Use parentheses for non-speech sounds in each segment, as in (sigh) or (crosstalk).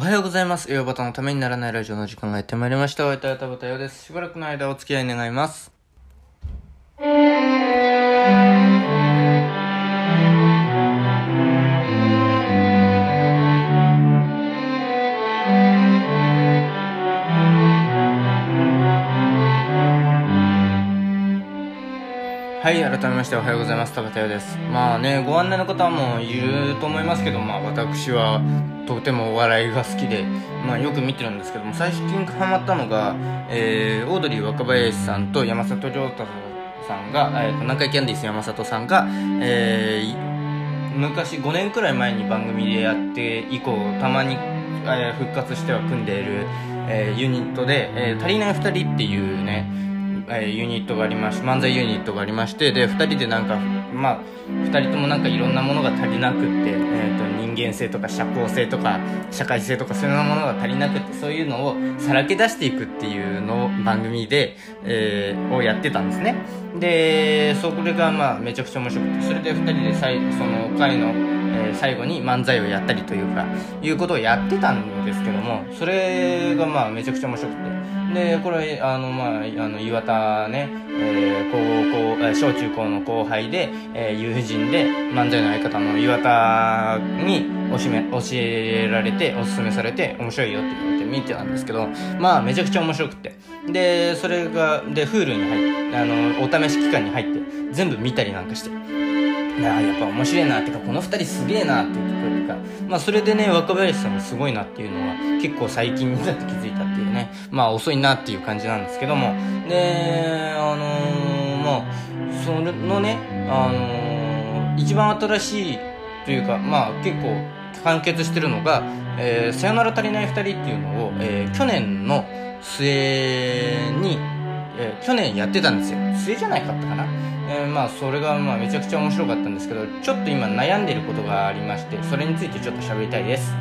おはようございます。ヨバタのためにならないラジオの時間がやってまいりました。お会いいたいたばたよです。しばらくの間お付き合い願います。はい、改めましておはようございます。田畑です。まあね、ご案内の方もいると思いますけど、まあ私はとてもお笑いが好きで、まあよく見てるんですけども、最近ハマったのが、えー、オードリー若林さんと山里亮太さんが、えーと、南海キャンディーズ山里さんが、えー、昔5年くらい前に番組でやって以降、たまに、えー、復活しては組んでいる、えー、ユニットで、えー、足りない2人っていうね、えー、ユニットがありまし漫才ユニットがありましてで2人でなんかまあ2人ともなんかいろんなものが足りなくって、えーと、人間性とか社交性とか社会性とかそういうものが足りなくってそういうのをさらけ出していくっていうのを番組で、えー、をやってたんですね。でそれがまあめちゃくちゃ面白くてそれで2人でその回の、えー、最後に漫才をやったりというかいうことをやってたんですけどもそれがまあめちゃくちゃ面白くてで、これ、あの、まあ、あの、岩田ね、えー、高校、小中高の後輩で、えー、友人で、漫才の相方の岩田に教え、教えられて、おすすめされて、面白いよって言われて見てたんですけど、まあ、めちゃくちゃ面白くて。で、それが、で、Hulu に入って、あの、お試し期間に入って、全部見たりなんかして。いややっぱ面白いなっていうかこの2人すげえなっていうところとかまあそれでね若林さんがすごいなっていうのは結構最近になって気づいたっていうねまあ遅いなっていう感じなんですけどもであのー、まあそのねあのー、一番新しいというかまあ結構完結してるのが「えー、さよなら足りない2人」っていうのを、えー、去年の末に、えー、去年やってたんですよ。末じゃないかったかな。えー、まあそれがまあめちゃくちゃ面白かったんですけどちょっと今悩んでることがありましてそれについてちょっと喋りたいです。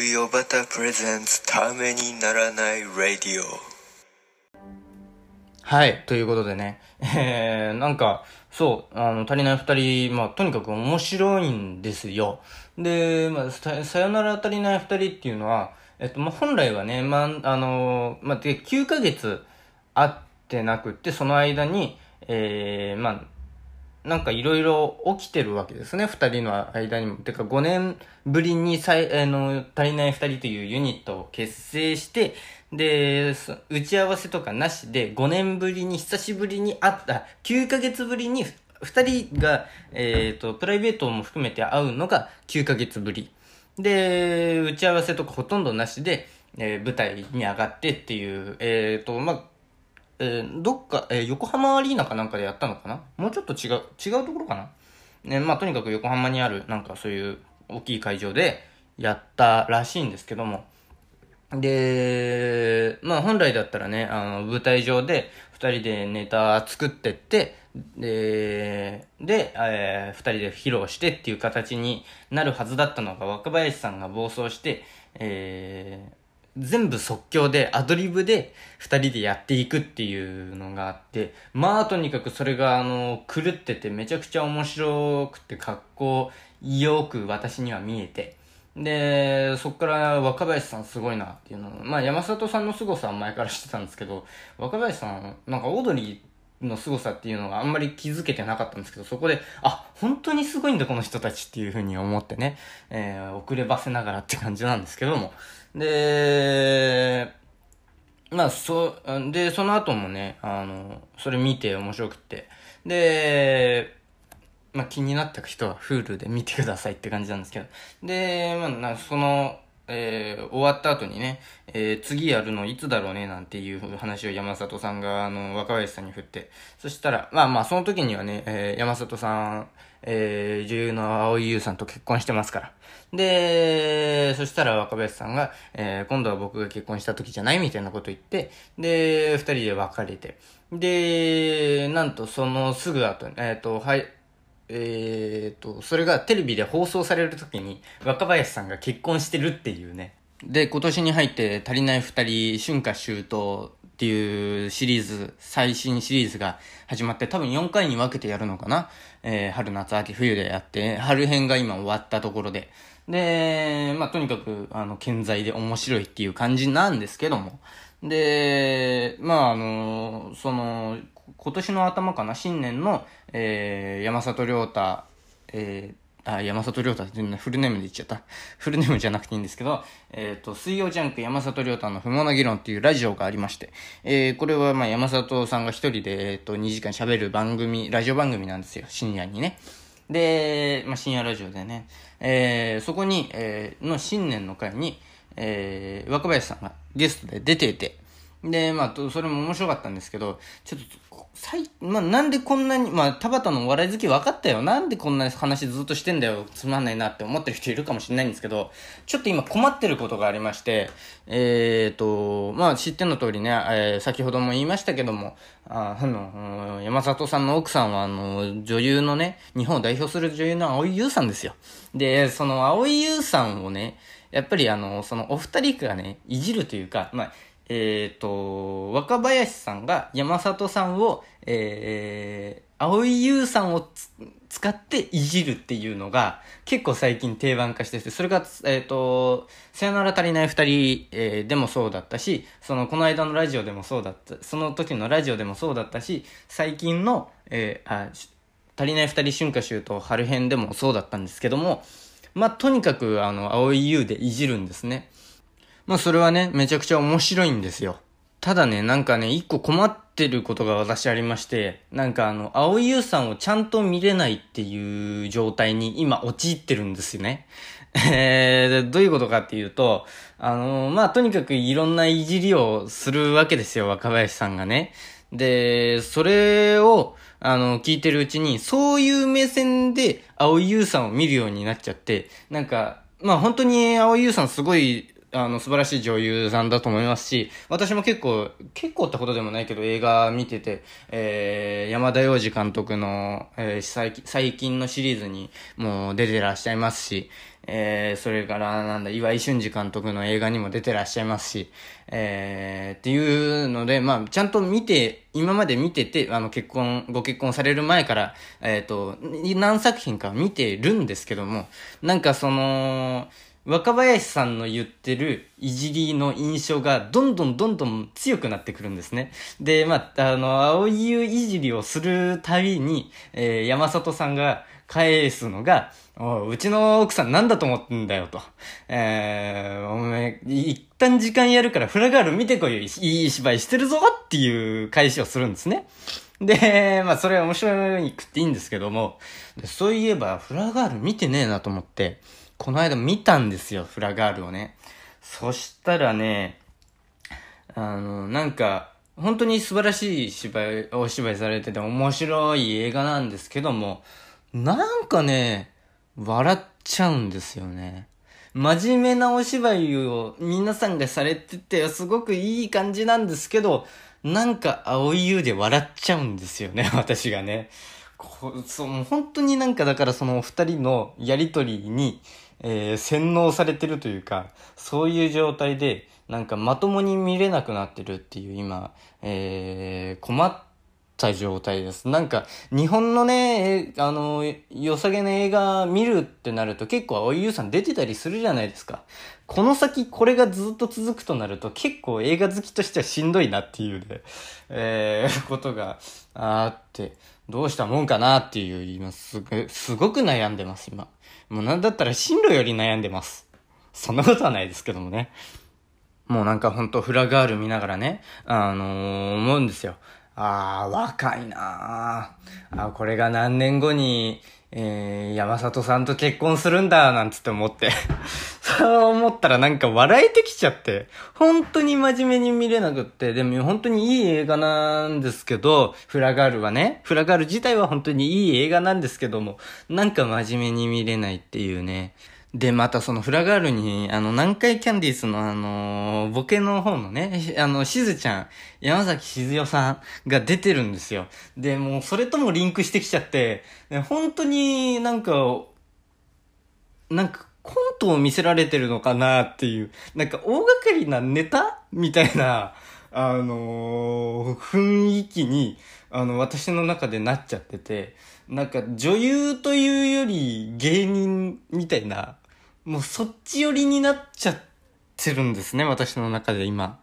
ウヨバタプレゼンツためにならないラディオはい、ということでね、(laughs) えー、なんか、そう、あの、足りない二人、まあ、とにかく面白いんですよ。で、まあ、さ、よなら足りない二人っていうのは、えっと、まあ、本来はね、まあ、あの、まあ、で、9ヶ月会ってなくって、その間に、えー、まあ、なんかいろいろ起きてるわけですね、二人の間にも。てか5年ぶりにさい、あの、足りない二人というユニットを結成して、で、打ち合わせとかなしで5年ぶりに久しぶりに会った、9ヶ月ぶりに2人が、えっ、ー、と、プライベートも含めて会うのが9ヶ月ぶり。で、打ち合わせとかほとんどなしで、えー、舞台に上がってっていう、えっ、ー、と、まあ、えー、どっか、えー、横浜アリーナかなんかでやったのかな？もうちょっと違う、違うところかな？ね、まあとにかく横浜にある、なんかそういう大きい会場でやったらしいんですけども、で、まあ本来だったらね、あの、舞台上で二人でネタ作ってって、で、で、えー、二人で披露してっていう形になるはずだったのが若林さんが暴走して、えー、全部即興でアドリブで二人でやっていくっていうのがあって、まあとにかくそれがあの、狂っててめちゃくちゃ面白くて格好よく私には見えて、で、そっから若林さんすごいなっていうの。まあ山里さんの凄さは前から知ってたんですけど、若林さん、なんかオードリーの凄さっていうのがあんまり気づけてなかったんですけど、そこで、あ、本当にすごいんだこの人たちっていうふうに思ってね、えー、遅ればせながらって感じなんですけども。で、まあ、そ、で、その後もね、あの、それ見て面白くって。で、まあ、気になった人は Hulu で見てくださいって感じなんですけど。で、まあ、その、えー、終わった後にね、えー、次やるのいつだろうねなんていう話を山里さんが、あの、若林さんに振って。そしたら、まあまあ、その時にはね、えー、山里さん、えー、女優の蒼井優さんと結婚してますから。で、そしたら若林さんが、えー、今度は僕が結婚した時じゃないみたいなこと言って、で、二人で別れて。で、なんとそのすぐ後、えっ、ー、と、はい、えー、と、それがテレビで放送される時に若林さんが結婚してるっていうね。で、今年に入って足りない二人、春夏秋冬っていうシリーズ、最新シリーズが始まって、多分4回に分けてやるのかなえー、春、夏、秋、冬でやって、春編が今終わったところで。で、まあ、とにかく、あの、健在で面白いっていう感じなんですけども。で、まあ、あの、その、今年の頭かな、新年の、えー、山里亮太、えー、あ、山里亮太ってフルネームで言っちゃった。(laughs) フルネームじゃなくていいんですけど、えっ、ー、と、水曜ジャンク山里亮太の不毛な議論っていうラジオがありまして、えー、これはまあ山里さんが一人で、えっ、ー、と、2時間喋る番組、ラジオ番組なんですよ、深夜にね。で、まあ深夜ラジオでね、えー、そこに、えー、の新年の会に、えー、若林さんがゲストで出ていて、で、まあ、それも面白かったんですけど、ちょっと、さい、まあ、なんでこんなに、まあ、田畑のお笑い好き分かったよ。なんでこんな話ずっとしてんだよ。つまんないなって思ってる人いるかもしれないんですけど、ちょっと今困ってることがありまして、えーと、まあ、知っての通りね、えー、先ほども言いましたけども、ああの、山里さんの奥さんは、あの、女優のね、日本を代表する女優の蒼井優さんですよ。で、その蒼井優さんをね、やっぱりあの、そのお二人がね、いじるというか、まあ、えっ、ー、と、若林さんが山里さんを、えー、青井優さんを使っていじるっていうのが結構最近定番化してて、それが、えっ、ー、と、さよなら足りない二人、えー、でもそうだったし、その、この間のラジオでもそうだった、その時のラジオでもそうだったし、最近の、えー、あ、足りない二人春夏秋冬春編でもそうだったんですけども、まあ、とにかく、あの、青井優でいじるんですね。まあそれはね、めちゃくちゃ面白いんですよ。ただね、なんかね、一個困ってることが私ありまして、なんかあの、青井優さんをちゃんと見れないっていう状態に今陥ってるんですよね。えー、どういうことかっていうと、あのー、まあ、とにかくいろんないじりをするわけですよ、若林さんがね。で、それを、あの、聞いてるうちに、そういう目線で、青井優さんを見るようになっちゃって、なんか、まあ本当に青井優さんすごいあの、素晴らしい女優さんだと思いますし、私も結構、結構ってことでもないけど映画見てて、えー、山田洋次監督の、えー、最近のシリーズにもう出てらっしゃいますし、えー、それからなんだ、岩井俊二監督の映画にも出てらっしゃいますし、えー、っていうので、まあ、ちゃんと見て、今まで見てて、あの、結婚、ご結婚される前から、えっ、ー、と、何作品か見てるんですけども、なんかその、若林さんの言ってるいじりの印象がどんどんどんどん強くなってくるんですね。で、まあ、あの、青い湯いじりをするたびに、えー、山里さんが返すのが、うちの奥さんなんだと思ってんだよと。えー、お前、一旦時間やるからフラガール見てこいよ。いい芝居してるぞっていう返しをするんですね。で、まあそれは面白いくっていいんですけども、そういえばフラガール見てねえなと思って、この間見たんですよ、フラガールをね。そしたらね、あの、なんか、本当に素晴らしい芝居、お芝居されてて面白い映画なんですけども、なんかね、笑っちゃうんですよね。真面目なお芝居を皆さんがされてて、すごくいい感じなんですけど、なんか青い優で笑っちゃうんですよね、(laughs) 私がね。こそう、本当になんかだからそのお二人のやりとりに、えー、洗脳されてるというか、そういう状態で、なんかまともに見れなくなってるっていう今、えー、困った状態です。なんか、日本のね、あの、良さげな映画見るってなると結構青井優さん出てたりするじゃないですか。この先これがずっと続くとなると結構映画好きとしてはしんどいなっていうね、えー、ことがあって、どうしたもんかなっていう、今すご、すごく悩んでます、今。もうなんだったら進路より悩んでます。そんなことはないですけどもね。もうなんかほんとフラガール見ながらね、あのー、思うんですよ。ああ、若いなああ、これが何年後に、えー、山里さんと結婚するんだ、なんつって思って。(laughs) そう思ったらなんか笑えてきちゃって、本当に真面目に見れなくって、でも本当にいい映画なんですけど、フラガールはね、フラガール自体は本当にいい映画なんですけども、なんか真面目に見れないっていうね。で、またそのフラガールに、あの、南海キャンディースのあの、ボケの方のね、あの、しずちゃん、山崎しずよさんが出てるんですよ。で、もうそれともリンクしてきちゃって、本当になんか、なんかコントを見せられてるのかなっていう、なんか大掛かりなネタみたいな、あのー雰囲気に、あの、私の中でなっちゃってて、なんか女優というより芸人みたいな、もうそっち寄りになっちゃってるんですね、私の中で今。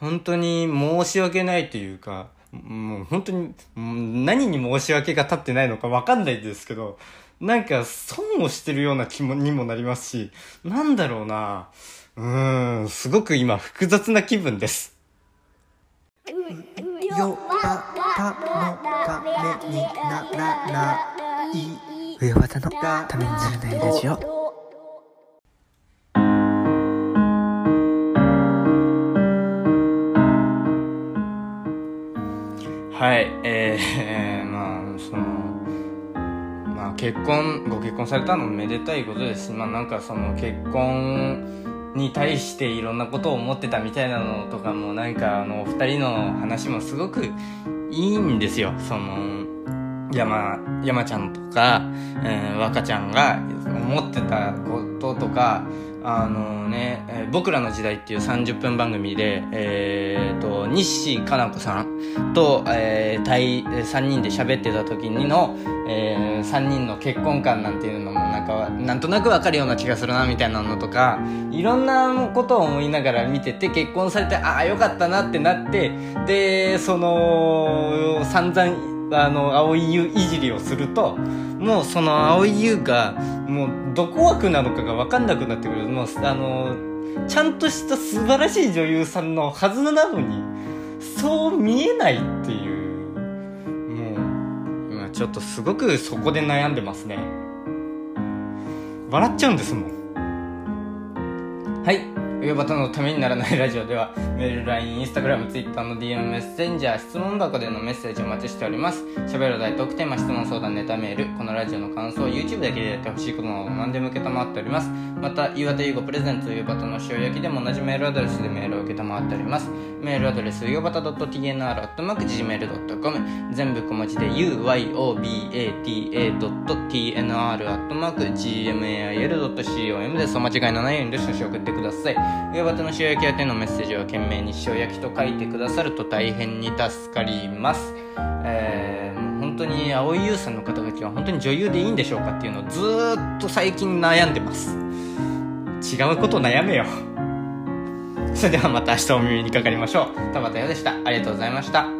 本当に申し訳ないというか、もう本当に、うん何に申し訳が立ってないのかわかんないですけど、なんか損をしてるような気もにもなりますし、なんだろうな、うーん、すごく今複雑な気分です。よばたのためにならない上技のためにならないラジオはい、えー、(laughs) まあ、その、まあ結婚、ご結婚されたのもめでたいことですし、まあなんかその結婚に対していろんなことを思ってたみたいなのとかもなんかあの、お二人の話もすごくいいんですよ。その、山、山ちゃんとか、えー、若ちゃんが思ってたこととか、あのね、えー僕らの時代っていう30分番組で、えー、と、西加奈子さんと、えー、対、3人で喋ってた時にの、え3人の結婚観なんていうのもなんか、なんとなくわかるような気がするな、みたいなのとか、いろんなことを思いながら見てて、結婚されて、ああ、よかったなってなって、で、その、散々、あの、青い優いじりをすると、もうその青い優が、もうどこ枠なのかが分かんなくなってくる。もう、あの、ちゃんとした素晴らしい女優さんのはずなのに、そう見えないっていう。もう、今ちょっとすごくそこで悩んでますね。笑っちゃうんですもん。はい。上端のためにならないラジオでは (laughs) メール、LINE、Instagram、Twitter の DM メッセンジャー、質問箱でのメッセージをお待ちしております。喋る大特テーマ、質問相談、ネタメール、ラジオの感想、YouTube だけでやってほしいことなど何でも受けたまっております。また、岩手優子プレゼンツ、上端の塩焼きでも同じメールアドレスでメールを受けたまっております。メールアドレス、上端 .tnr.gmail.com 全部小文字で uyobata.tnr.gmail.com です。お間違いのないようにどしどし送ってください。上端の塩焼き宛てのメッセージは懸命に塩焼きと書いてくださると大変に助かります。えー、本当に蒼井優さんの肩書きは本当に女優でいいんでしょうかっていうのをずっと最近悩んでます。違うこと悩めよ。それではまた明日お耳にかかりましょう。田畑優でした。ありがとうございました。